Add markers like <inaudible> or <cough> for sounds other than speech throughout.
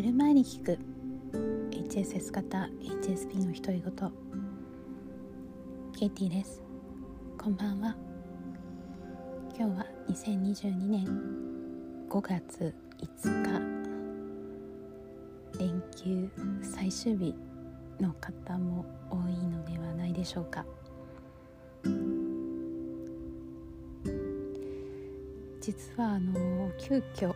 寝る前に聞く。HSS 型 HSP の独り言。ケイティです。こんばんは。今日は2022年5月5日。連休最終日の方も多いのではないでしょうか。実はあの急遽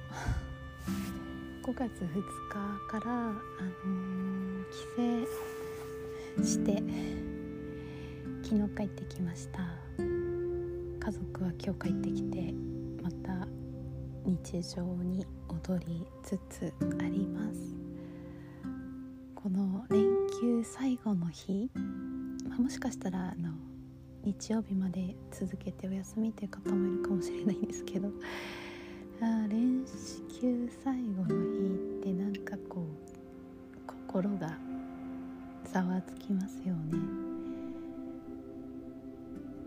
5月2日から、あのー、帰省して昨日帰ってきました。家族は今日帰ってきてまた日常に戻りつつあります。この連休最後の日、まあ、もしかしたらあの日曜日まで続けてお休みという方もいるかもしれないんですけどあ連休最後の日ってなんかこう心がざわつきますよね。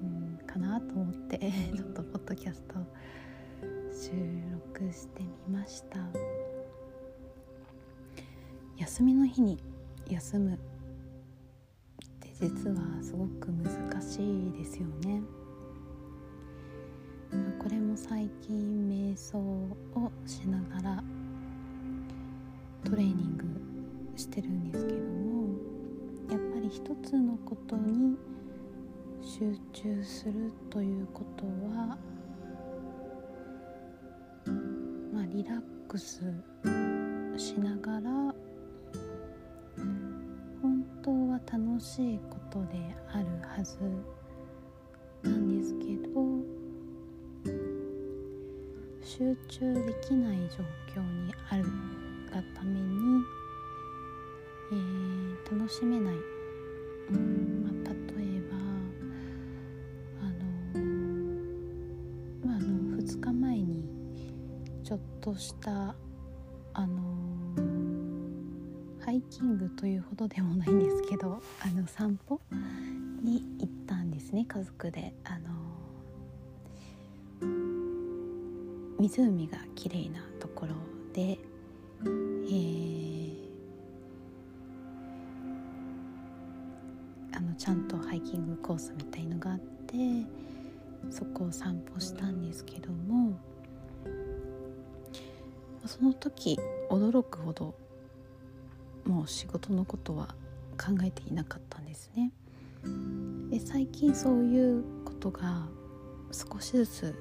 うんかなと思って <laughs> ちょっとポッドキャスト収録してみました休みの日に休むって実はすごく難しいですよね。最近瞑想をしながらトレーニングしてるんですけどもやっぱり一つのことに集中するということはまあリラックスしながら本当は楽しいことであるはず。集中できない状況にあるがために、えー、楽しめない、うんまあ、例えばあの,、まあ、あの2日前にちょっとしたあのハイキングというほどでもないんですけどあの散歩に行ったんですね家族で。あの湖が綺麗なところで、えー、あのちゃんとハイキングコースみたいのがあってそこを散歩したんですけどもその時驚くほどもう仕事のことは考えていなかったんですね。で最近そういうことが少しずつ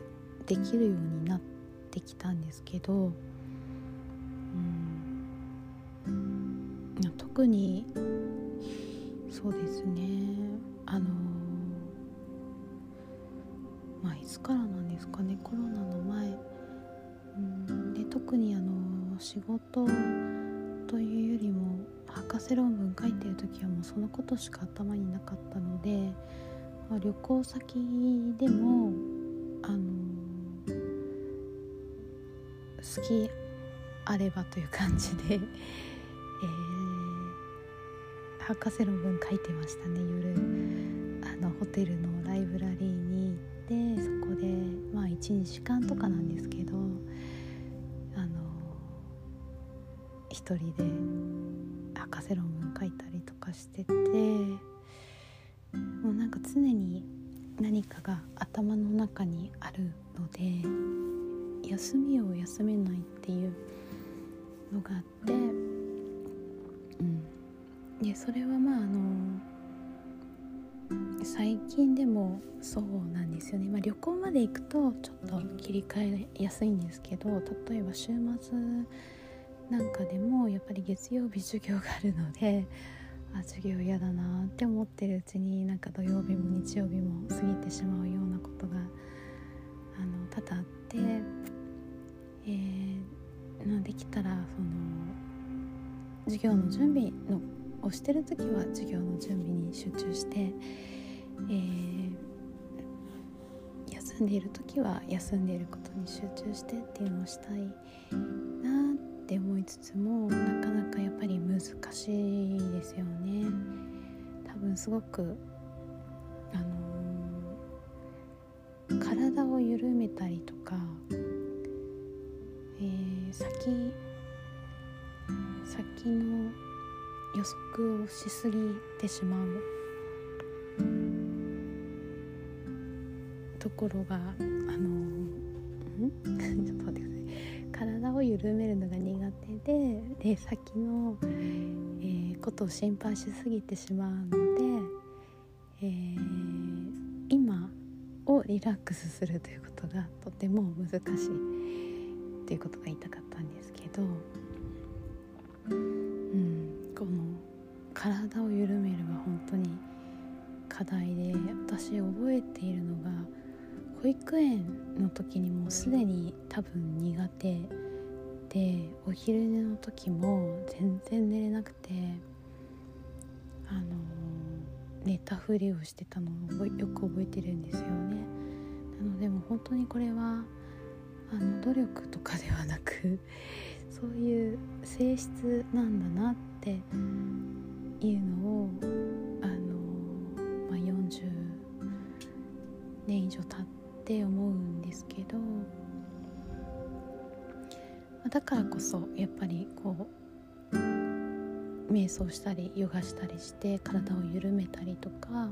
できるようになってきたんですけど、うん、特にそうですねあのまあいつからなんですかねコロナの前、うん、で特にあの仕事というよりも博士論文書いてる時はもうそのことしか頭になかったので、まあ、旅行先でもあの好きあればという感じで、えー、博士論文書いてましたね。夜あのホテルのライブラリーに行ってそこでまあ12時間とかなんですけどあの一人で博士論文書いたりとかしててもうなんか常に何かが頭の中にあるので休みを休めないっていうのがあって、うん、でそれはまああの最近でもそうなんですよね、まあ、旅行まで行くとちょっと切り替えやすいんですけど例えば週末なんかでもやっぱり月曜日授業があるのであ授業嫌だなって思ってるうちになんか土曜日も日曜日も過ぎてしまうようなことがあの多々あって、えー、できたらその授業の準備のをしてる時は授業の準備に集中して、えー、休んでいる時は休んでいることに集中してっていうのをしたいなって思いつつもなかなかやっぱり難しいですよね。多分すごくあの予測をしすぎてしまうところがあの <laughs> ちょっと待ってください。体を緩めるのが苦手でで先の、えー、ことを心配しすぎてしまうので、えー、今をリラックスするということがとても難しいということが言いたかったんですけど、体を緩めるは本当に課題で私覚えているのが保育園の時にもうすでに多分苦手でお昼寝の時も全然寝れなくてあの寝たふりをしてたのをよく覚えてるんですよね。なのでも本当にこれはあの努力とかではなくそういう性質なんだなっていうのをあの、まあ、40年以上経って思うんですけどまあだからこそやっぱりこう瞑想したりヨガしたりして体を緩めたりとか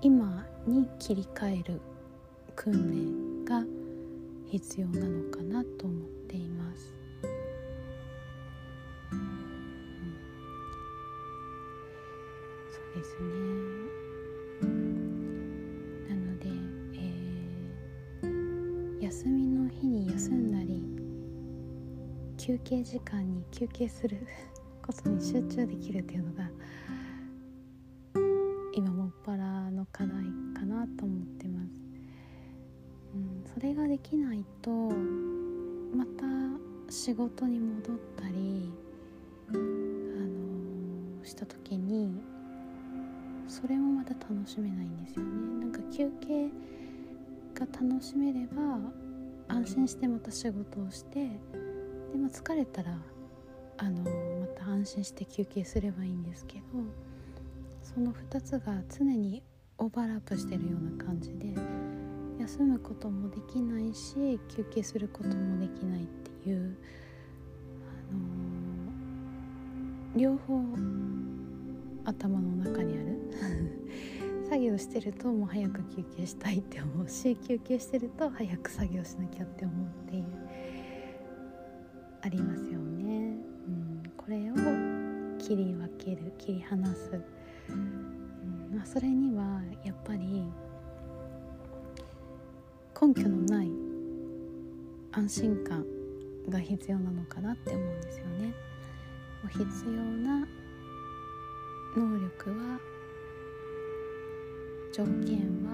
今に切り替える訓練が必要なのかなと思って憩時間に休憩することに集中できるっていうのが今もっぱらの課題かなと思ってます。うん、それができないとまた仕事に戻ったり、あのー、した時にそれもまた楽しめないんですよねなんか休憩が楽しめれば安心してまた仕事をしてで、まあ、疲れたらあの、また安心して休憩すればいいんですけどその2つが常にオーバーラップしてるような感じで休むこともできないし休憩することもできないっていう、あのー、両方頭の中にある <laughs> 作業してるともう早く休憩したいって思うし休憩してると早く作業しなきゃって思うっていうありますよね。うん、これを切り分ける切り離す、うんまあ、それにはやっぱり根拠のない安心感が必要なのかなって思うんですよね。必要な能力は条件は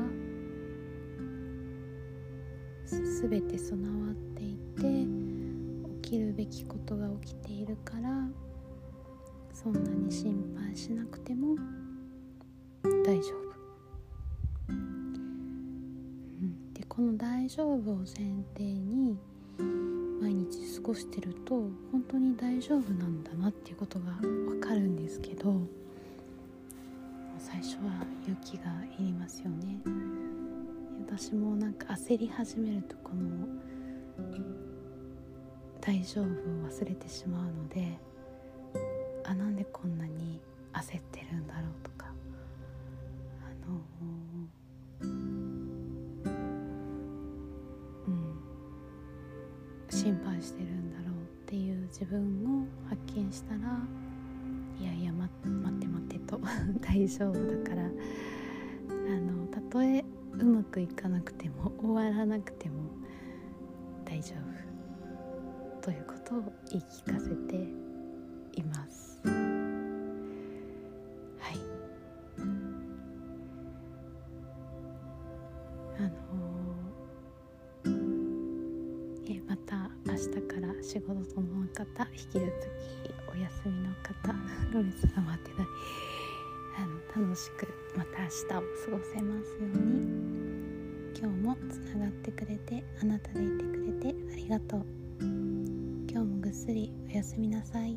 全て備わっていてきるべきことが起きているからそんなに心配しなくても大丈夫。でこの「大丈夫」を前提に毎日過ごしてると本当に大丈夫なんだなっていうことが分かるんですけど最初は勇気がいりますよね私もなんか焦り始めるとこの「大丈夫」を忘れてしまうのであなんでこんなに焦ってるんだろうとか。あのうん。心配してるんだろうっていう自分を発見したらいやいや、ま、待って待ってと。<laughs> 大丈夫だから。あのたとえうまくいかなくても終わらなくても大丈夫。ということを言い聞かせています。はい。あのー、えまた明日から仕事の方引き続きお休みの方 <laughs> ロレスが待ってないあの楽しくまた明日を過ごせますように。今日もつながってくれてあなたでいてくれてありがとう。今日もぐっすりおやすみなさい。